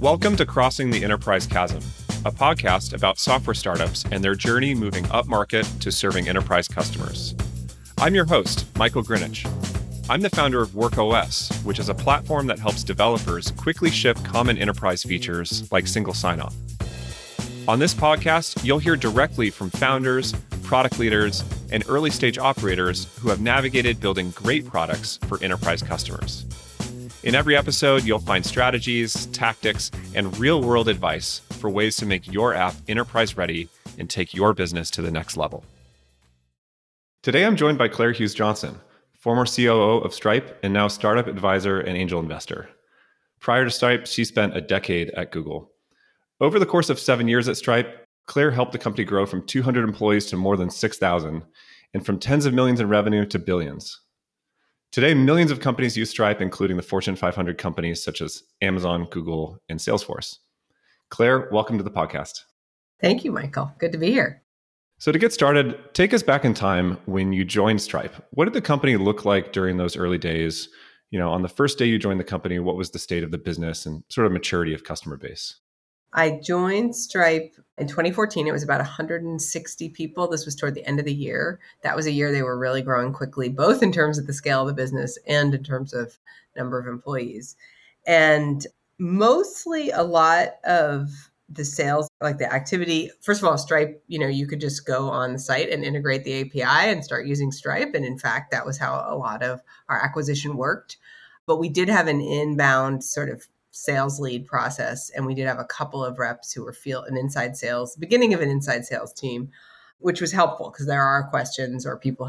Welcome to Crossing the Enterprise Chasm, a podcast about software startups and their journey moving upmarket to serving enterprise customers. I'm your host, Michael Grinich. I'm the founder of WorkOS, which is a platform that helps developers quickly ship common enterprise features like single sign on. On this podcast, you'll hear directly from founders, product leaders, and early stage operators who have navigated building great products for enterprise customers. In every episode, you'll find strategies, tactics, and real world advice for ways to make your app enterprise ready and take your business to the next level. Today, I'm joined by Claire Hughes Johnson, former COO of Stripe and now startup advisor and angel investor. Prior to Stripe, she spent a decade at Google. Over the course of seven years at Stripe, Claire helped the company grow from 200 employees to more than 6,000 and from tens of millions in revenue to billions. Today, millions of companies use Stripe, including the Fortune 500 companies such as Amazon, Google, and Salesforce. Claire, welcome to the podcast. Thank you, Michael. Good to be here. So, to get started, take us back in time when you joined Stripe. What did the company look like during those early days? You know, on the first day you joined the company, what was the state of the business and sort of maturity of customer base? I joined Stripe in 2014. It was about 160 people. This was toward the end of the year. That was a year they were really growing quickly, both in terms of the scale of the business and in terms of number of employees. And mostly a lot of the sales, like the activity, first of all, Stripe, you know, you could just go on the site and integrate the API and start using Stripe. And in fact, that was how a lot of our acquisition worked. But we did have an inbound sort of sales lead process and we did have a couple of reps who were feel an inside sales beginning of an inside sales team which was helpful because there are questions or people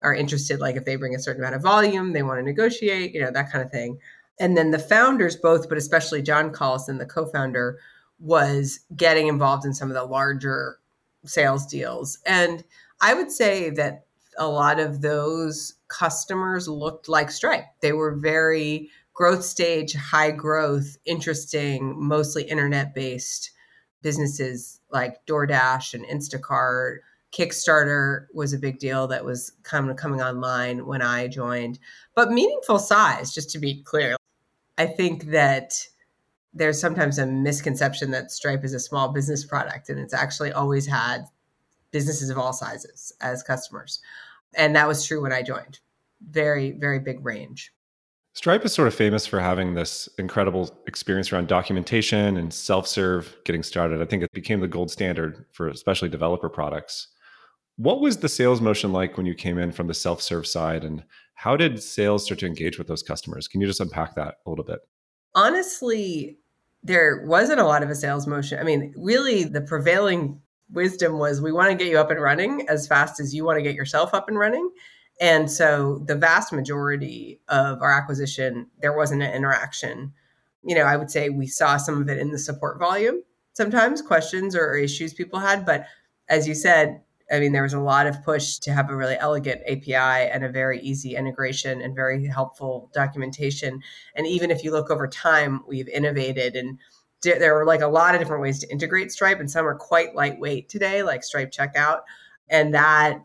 are interested like if they bring a certain amount of volume they want to negotiate you know that kind of thing. And then the founders both but especially john collison the co-founder was getting involved in some of the larger sales deals. And i would say that a lot of those customers looked like stripe. They were very growth stage, high growth, interesting, mostly internet based businesses like DoorDash and Instacart. Kickstarter was a big deal that was of coming online when I joined, but meaningful size, just to be clear. I think that there's sometimes a misconception that Stripe is a small business product, and it's actually always had businesses of all sizes as customers. And that was true when I joined. Very, very big range. Stripe is sort of famous for having this incredible experience around documentation and self serve getting started. I think it became the gold standard for especially developer products. What was the sales motion like when you came in from the self serve side? And how did sales start to engage with those customers? Can you just unpack that a little bit? Honestly, there wasn't a lot of a sales motion. I mean, really, the prevailing wisdom was we want to get you up and running as fast as you want to get yourself up and running. And so the vast majority of our acquisition, there wasn't an interaction. You know, I would say we saw some of it in the support volume, sometimes questions or issues people had. But as you said, I mean, there was a lot of push to have a really elegant API and a very easy integration and very helpful documentation. And even if you look over time, we've innovated and there are like a lot of different ways to integrate Stripe, and some are quite lightweight today, like Stripe Checkout. And that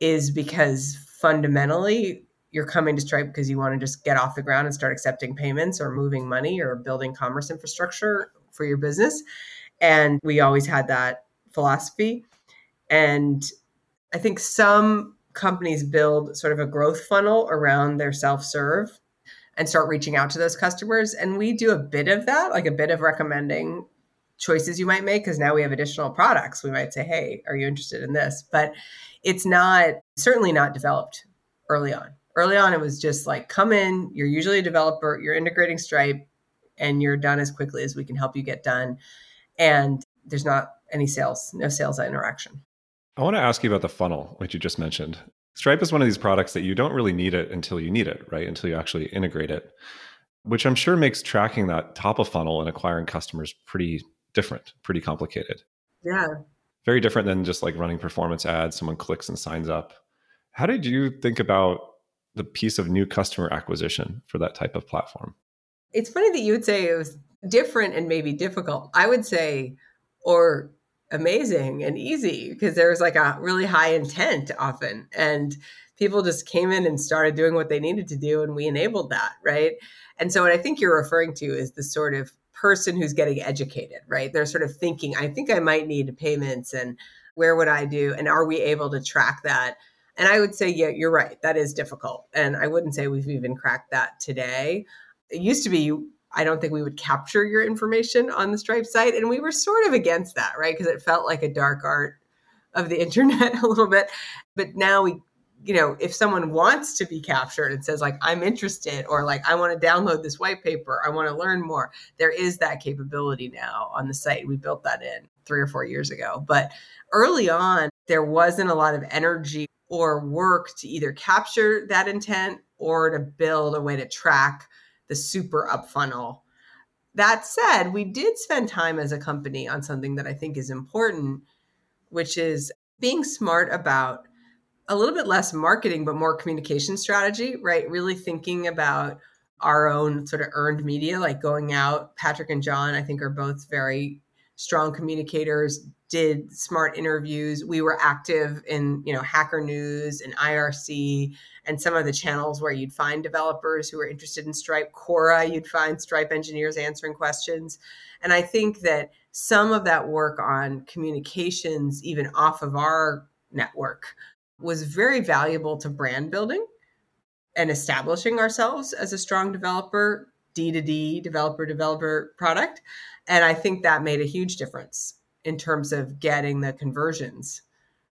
is because fundamentally you're coming to Stripe because you want to just get off the ground and start accepting payments or moving money or building commerce infrastructure for your business. And we always had that philosophy. And I think some companies build sort of a growth funnel around their self serve and start reaching out to those customers. And we do a bit of that, like a bit of recommending choices you might make because now we have additional products. We might say, hey, are you interested in this? But it's not certainly not developed early on. Early on, it was just like, come in, you're usually a developer, you're integrating Stripe, and you're done as quickly as we can help you get done. And there's not any sales, no sales interaction. I want to ask you about the funnel, which you just mentioned. Stripe is one of these products that you don't really need it until you need it, right? Until you actually integrate it, which I'm sure makes tracking that top of funnel and acquiring customers pretty different, pretty complicated. Yeah. Very different than just like running performance ads someone clicks and signs up. How did you think about the piece of new customer acquisition for that type of platform? It's funny that you would say it was different and maybe difficult. I would say or amazing and easy because there was like a really high intent often and people just came in and started doing what they needed to do and we enabled that right? And so what i think you're referring to is the sort of person who's getting educated, right? They're sort of thinking, I think I might need payments and where would I do? And are we able to track that? And I would say, yeah, you're right. That is difficult. And I wouldn't say we've even cracked that today. It used to be, I don't think we would capture your information on the Stripe site. And we were sort of against that, right? Because it felt like a dark art of the internet a little bit. But now we, you know, if someone wants to be captured and says, like, I'm interested, or like, I want to download this white paper, I want to learn more, there is that capability now on the site. We built that in three or four years ago. But early on, there wasn't a lot of energy or work to either capture that intent or to build a way to track the super up funnel. That said, we did spend time as a company on something that I think is important, which is being smart about a little bit less marketing, but more communication strategy, right? Really thinking about our own sort of earned media, like going out. Patrick and John, I think, are both very strong communicators, did smart interviews. We were active in, you know, Hacker News and IRC and some of the channels where you'd find developers who were interested in Stripe. Quora, you'd find Stripe engineers answering questions. And I think that some of that work on communications, even off of our network, was very valuable to brand building and establishing ourselves as a strong developer, D to D, developer developer product. And I think that made a huge difference in terms of getting the conversions.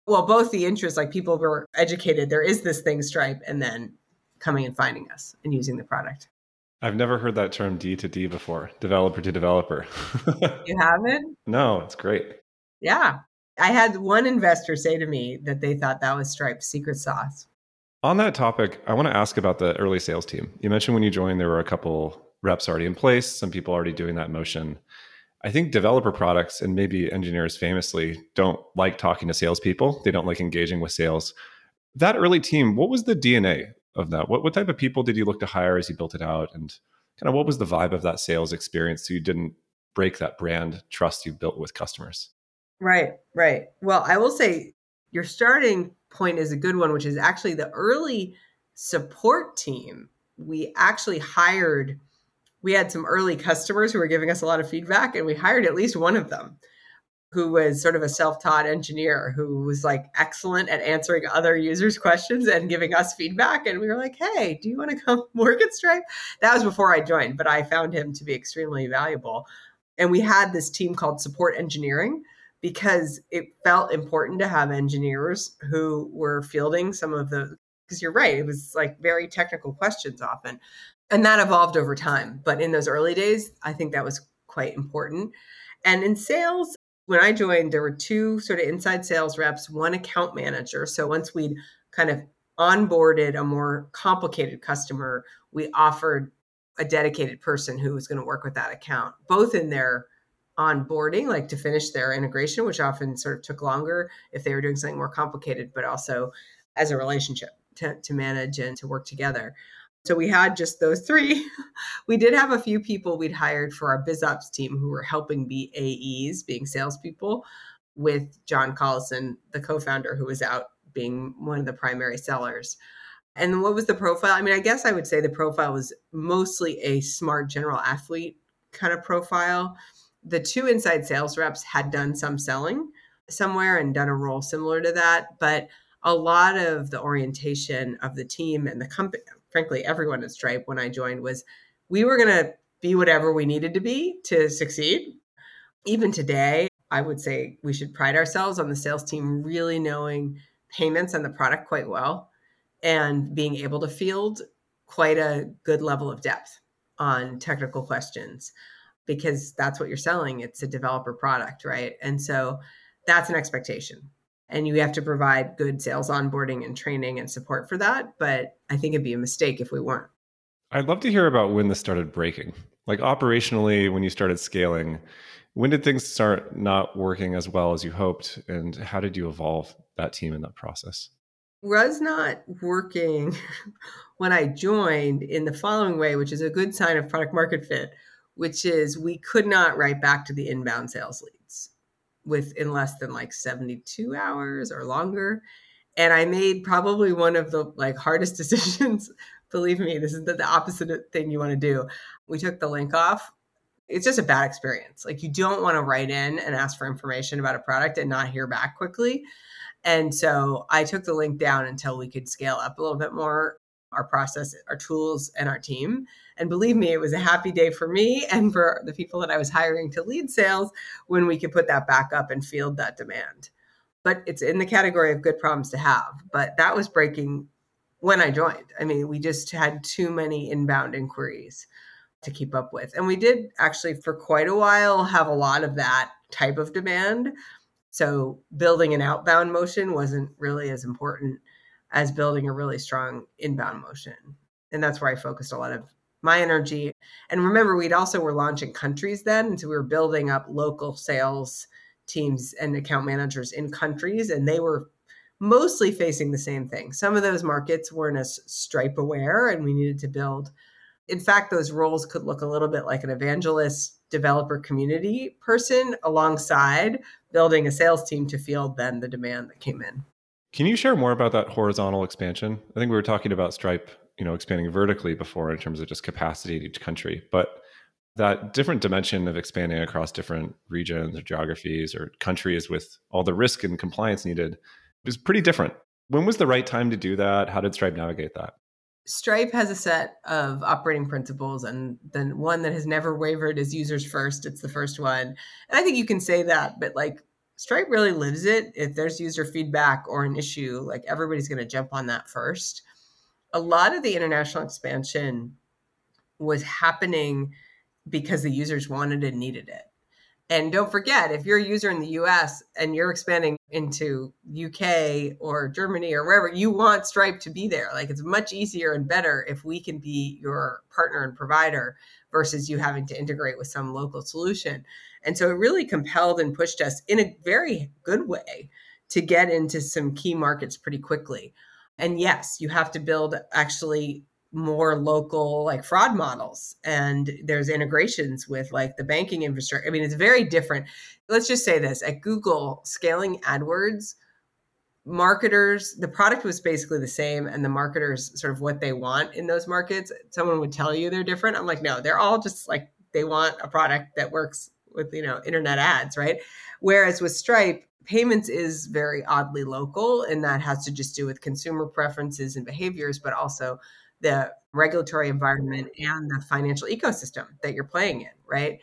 Well, both the interest, like people were educated, there is this thing, Stripe, and then coming and finding us and using the product. I've never heard that term D to D before, developer to developer. you haven't? No, it's great. Yeah. I had one investor say to me that they thought that was Stripe's secret sauce. On that topic, I want to ask about the early sales team. You mentioned when you joined, there were a couple reps already in place, some people already doing that motion. I think developer products and maybe engineers famously don't like talking to salespeople. They don't like engaging with sales. That early team, what was the DNA of that? What, what type of people did you look to hire as you built it out? And kind of what was the vibe of that sales experience so you didn't break that brand trust you built with customers? Right, right. Well, I will say your starting point is a good one, which is actually the early support team. We actually hired we had some early customers who were giving us a lot of feedback, and we hired at least one of them who was sort of a self-taught engineer who was like excellent at answering other users questions and giving us feedback and we were like hey do you want to come work at stripe that was before i joined but i found him to be extremely valuable and we had this team called support engineering because it felt important to have engineers who were fielding some of the because you're right it was like very technical questions often and that evolved over time. But in those early days, I think that was quite important. And in sales, when I joined, there were two sort of inside sales reps, one account manager. So once we'd kind of onboarded a more complicated customer, we offered a dedicated person who was going to work with that account, both in their onboarding, like to finish their integration, which often sort of took longer if they were doing something more complicated, but also as a relationship to, to manage and to work together. So we had just those three. we did have a few people we'd hired for our BizOps team who were helping be AEs, being salespeople, with John Collison, the co-founder, who was out being one of the primary sellers. And what was the profile? I mean, I guess I would say the profile was mostly a smart general athlete kind of profile. The two inside sales reps had done some selling somewhere and done a role similar to that, but a lot of the orientation of the team and the company frankly everyone at Stripe when I joined was we were going to be whatever we needed to be to succeed. Even today, I would say we should pride ourselves on the sales team really knowing payments and the product quite well and being able to field quite a good level of depth on technical questions because that's what you're selling. It's a developer product, right? And so that's an expectation and you have to provide good sales onboarding and training and support for that. But I think it'd be a mistake if we weren't. I'd love to hear about when this started breaking. Like operationally, when you started scaling, when did things start not working as well as you hoped? And how did you evolve that team in that process? Was not working when I joined in the following way, which is a good sign of product market fit, which is we could not write back to the inbound sales leads within less than like 72 hours or longer and i made probably one of the like hardest decisions believe me this is the, the opposite thing you want to do we took the link off it's just a bad experience. Like you don't want to write in and ask for information about a product and not hear back quickly. And so I took the link down until we could scale up a little bit more our process, our tools, and our team. And believe me, it was a happy day for me and for the people that I was hiring to lead sales when we could put that back up and field that demand. But it's in the category of good problems to have. But that was breaking when I joined. I mean, we just had too many inbound inquiries to keep up with. And we did actually, for quite a while, have a lot of that type of demand. So building an outbound motion wasn't really as important as building a really strong inbound motion. And that's where I focused a lot of my energy. And remember, we'd also were launching countries then. And so we were building up local sales teams and account managers in countries, and they were mostly facing the same thing. Some of those markets weren't as Stripe aware, and we needed to build. In fact, those roles could look a little bit like an evangelist developer community person alongside building a sales team to field then the demand that came in. Can you share more about that horizontal expansion? I think we were talking about Stripe, you know, expanding vertically before in terms of just capacity in each country, but that different dimension of expanding across different regions or geographies or countries with all the risk and compliance needed is pretty different. When was the right time to do that? How did Stripe navigate that? Stripe has a set of operating principles, and then one that has never wavered is users first. It's the first one. And I think you can say that, but like Stripe really lives it. If there's user feedback or an issue, like everybody's going to jump on that first. A lot of the international expansion was happening because the users wanted and needed it. And don't forget, if you're a user in the US and you're expanding into UK or Germany or wherever, you want Stripe to be there. Like it's much easier and better if we can be your partner and provider versus you having to integrate with some local solution. And so it really compelled and pushed us in a very good way to get into some key markets pretty quickly. And yes, you have to build actually more local like fraud models and there's integrations with like the banking infrastructure. I mean, it's very different. Let's just say this at Google, scaling AdWords, marketers, the product was basically the same, and the marketers sort of what they want in those markets. Someone would tell you they're different. I'm like, no, they're all just like they want a product that works with you know internet ads, right? Whereas with Stripe, payments is very oddly local, and that has to just do with consumer preferences and behaviors, but also the regulatory environment and the financial ecosystem that you're playing in, right?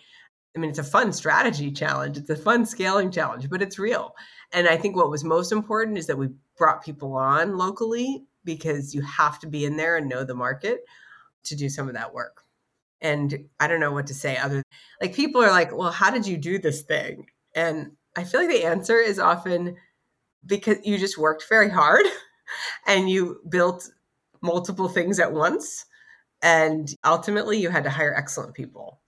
I mean, it's a fun strategy challenge, it's a fun scaling challenge, but it's real. And I think what was most important is that we brought people on locally because you have to be in there and know the market to do some of that work. And I don't know what to say other like people are like, "Well, how did you do this thing?" And I feel like the answer is often because you just worked very hard and you built multiple things at once and ultimately you had to hire excellent people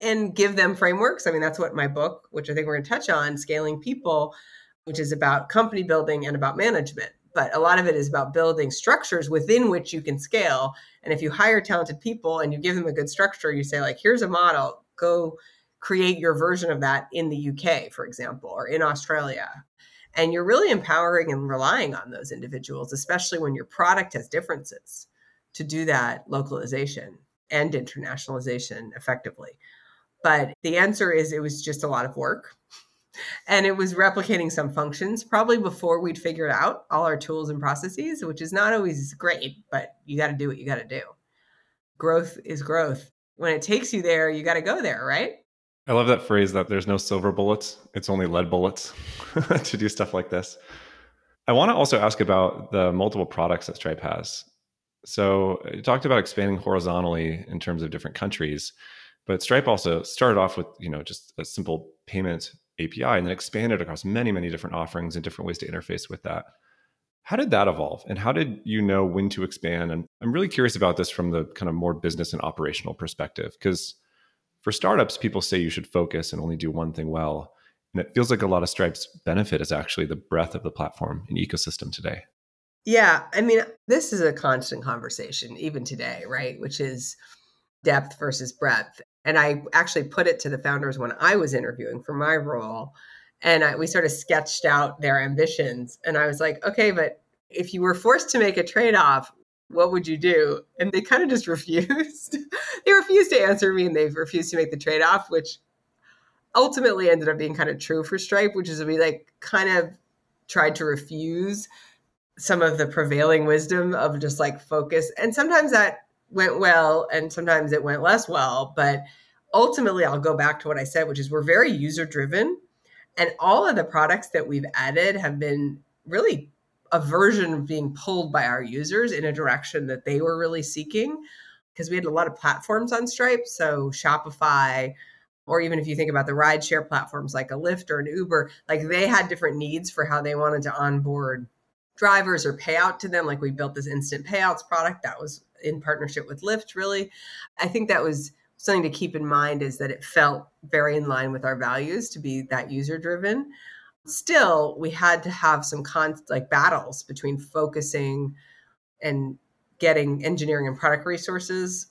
and give them frameworks. I mean, that's what my book, which I think we're going to touch on, Scaling People, which is about company building and about management but a lot of it is about building structures within which you can scale. And if you hire talented people and you give them a good structure, you say, like, here's a model, go create your version of that in the UK, for example, or in Australia. And you're really empowering and relying on those individuals, especially when your product has differences, to do that localization and internationalization effectively. But the answer is it was just a lot of work and it was replicating some functions probably before we'd figured out all our tools and processes, which is not always great, but you got to do what you got to do. Growth is growth. When it takes you there, you got to go there, right? I love that phrase that there's no silver bullets, it's only lead bullets to do stuff like this. I want to also ask about the multiple products that Stripe has. So, you talked about expanding horizontally in terms of different countries, but Stripe also started off with, you know, just a simple payment API and then expanded across many, many different offerings and different ways to interface with that. How did that evolve? And how did you know when to expand? And I'm really curious about this from the kind of more business and operational perspective, because for startups, people say you should focus and only do one thing well. And it feels like a lot of Stripe's benefit is actually the breadth of the platform and ecosystem today. Yeah. I mean, this is a constant conversation, even today, right? Which is depth versus breadth. And I actually put it to the founders when I was interviewing for my role. And I, we sort of sketched out their ambitions. And I was like, okay, but if you were forced to make a trade off, what would you do? And they kind of just refused. they refused to answer me and they refused to make the trade off, which ultimately ended up being kind of true for Stripe, which is we like kind of tried to refuse some of the prevailing wisdom of just like focus. And sometimes that went well and sometimes it went less well. But ultimately, I'll go back to what I said, which is we're very user driven. And all of the products that we've added have been really a version being pulled by our users in a direction that they were really seeking because we had a lot of platforms on Stripe. So Shopify, or even if you think about the rideshare platforms like a Lyft or an Uber, like they had different needs for how they wanted to onboard drivers or pay out to them. Like we built this instant payouts product that was in partnership with Lyft, really. I think that was something to keep in mind is that it felt very in line with our values to be that user driven still we had to have some con like battles between focusing and getting engineering and product resources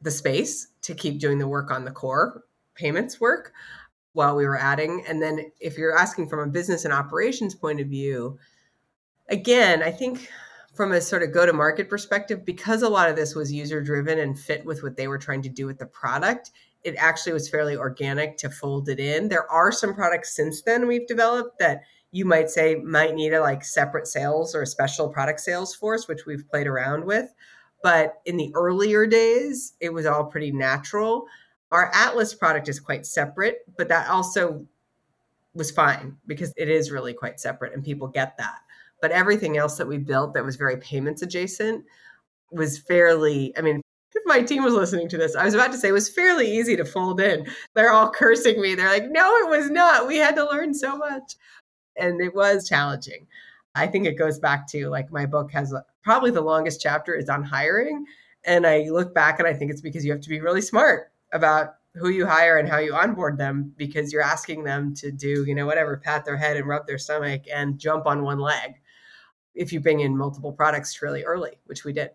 the space to keep doing the work on the core payments work while we were adding. And then if you're asking from a business and operations point of view again i think from a sort of go to market perspective because a lot of this was user driven and fit with what they were trying to do with the product it actually was fairly organic to fold it in. There are some products since then we've developed that you might say might need a like separate sales or a special product sales force, which we've played around with. But in the earlier days, it was all pretty natural. Our Atlas product is quite separate, but that also was fine because it is really quite separate and people get that. But everything else that we built that was very payments adjacent was fairly, I mean, if my team was listening to this, I was about to say it was fairly easy to fold in. They're all cursing me. They're like, no, it was not. We had to learn so much. And it was challenging. I think it goes back to like my book has probably the longest chapter is on hiring. And I look back and I think it's because you have to be really smart about who you hire and how you onboard them because you're asking them to do, you know, whatever, pat their head and rub their stomach and jump on one leg if you bring in multiple products really early, which we did.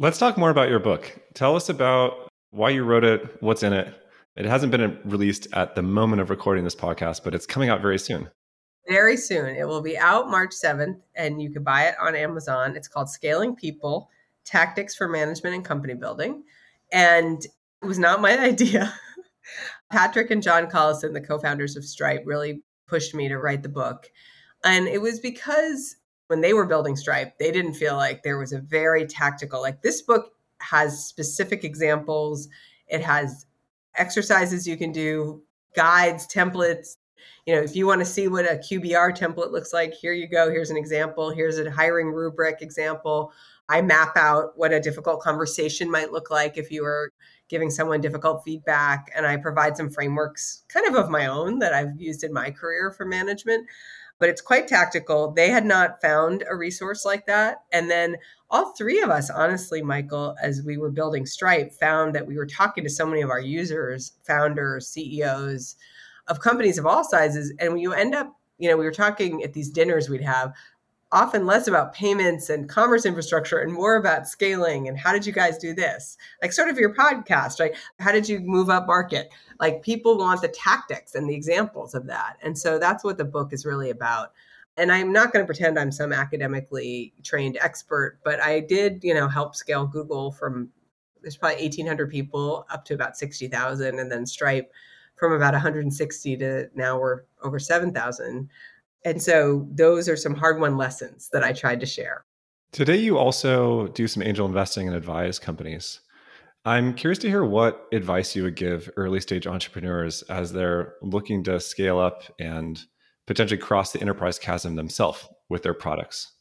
Let's talk more about your book. Tell us about why you wrote it, what's in it. It hasn't been released at the moment of recording this podcast, but it's coming out very soon. Very soon. It will be out March 7th, and you can buy it on Amazon. It's called Scaling People Tactics for Management and Company Building. And it was not my idea. Patrick and John Collison, the co founders of Stripe, really pushed me to write the book. And it was because when they were building Stripe, they didn't feel like there was a very tactical, like this book has specific examples. It has exercises you can do, guides, templates. You know, if you want to see what a QBR template looks like, here you go. Here's an example. Here's a hiring rubric example. I map out what a difficult conversation might look like if you were giving someone difficult feedback. And I provide some frameworks kind of of my own that I've used in my career for management but it's quite tactical. They had not found a resource like that. And then all three of us, honestly, Michael, as we were building Stripe, found that we were talking to so many of our users, founders, CEOs of companies of all sizes. And you end up, you know, we were talking at these dinners we'd have often less about payments and commerce infrastructure and more about scaling and how did you guys do this? Like sort of your podcast right? How did you move up market? Like people want the tactics and the examples of that. And so that's what the book is really about. And i'm not going to pretend i'm some academically trained expert but i did you know help scale google from there's probably 1800 people up to about 60000 and then stripe from about 160 to now we're over 7000 and so those are some hard won lessons that I tried to share. Today, you also do some angel investing and advise companies. I'm curious to hear what advice you would give early stage entrepreneurs as they're looking to scale up and potentially cross the enterprise chasm themselves with their products.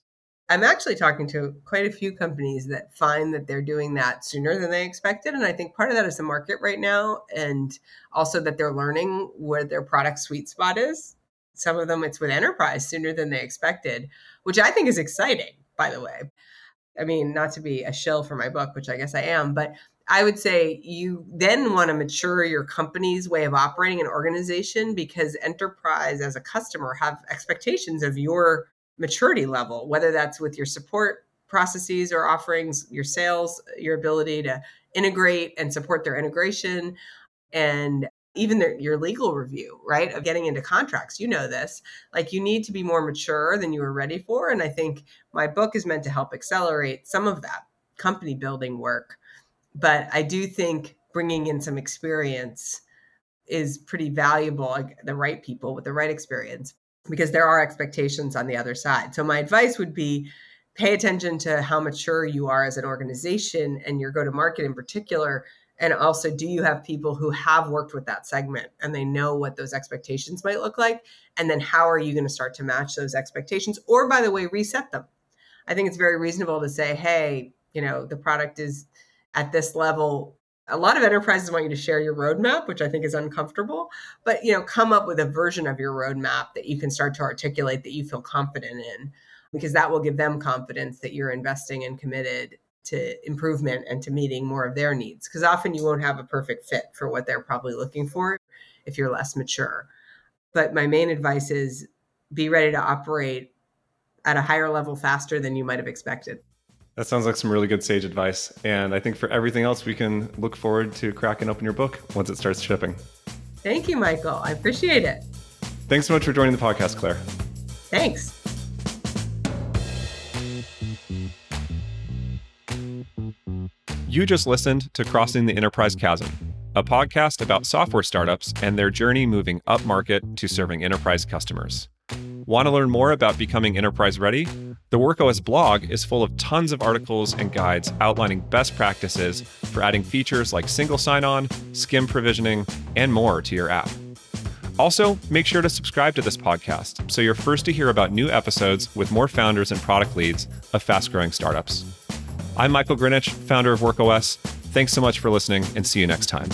I'm actually talking to quite a few companies that find that they're doing that sooner than they expected. And I think part of that is the market right now, and also that they're learning where their product sweet spot is some of them it's with enterprise sooner than they expected, which I think is exciting, by the way. I mean, not to be a shill for my book, which I guess I am, but I would say you then want to mature your company's way of operating an organization because enterprise as a customer have expectations of your maturity level, whether that's with your support processes or offerings, your sales, your ability to integrate and support their integration, and even the, your legal review, right? Of getting into contracts. You know this. Like you need to be more mature than you were ready for. And I think my book is meant to help accelerate some of that company building work. But I do think bringing in some experience is pretty valuable, like the right people with the right experience, because there are expectations on the other side. So my advice would be pay attention to how mature you are as an organization and your go to market in particular and also do you have people who have worked with that segment and they know what those expectations might look like? And then how are you going to start to match those expectations or by the way reset them? I think it's very reasonable to say hey you know the product is at this level. A lot of enterprises want you to share your roadmap which i think is uncomfortable but you know come up with a version of your roadmap that you can start to articulate that you feel confident in because that will give them confidence that you're investing and committed to improvement and to meeting more of their needs because often you won't have a perfect fit for what they're probably looking for if you're less mature. But my main advice is be ready to operate at a higher level faster than you might have expected. That sounds like some really good sage advice and i think for everything else we can look forward to cracking open your book once it starts shipping. Thank you michael. I appreciate it. Thanks so much for joining the podcast claire. Thanks You just listened to Crossing the Enterprise Chasm, a podcast about software startups and their journey moving up market to serving enterprise customers. Want to learn more about becoming enterprise ready? The WorkOS blog is full of tons of articles and guides outlining best practices for adding features like single sign on, SCIM provisioning, and more to your app. Also, make sure to subscribe to this podcast so you're first to hear about new episodes with more founders and product leads of fast growing startups. I'm Michael Grinich, founder of WorkOS. Thanks so much for listening and see you next time.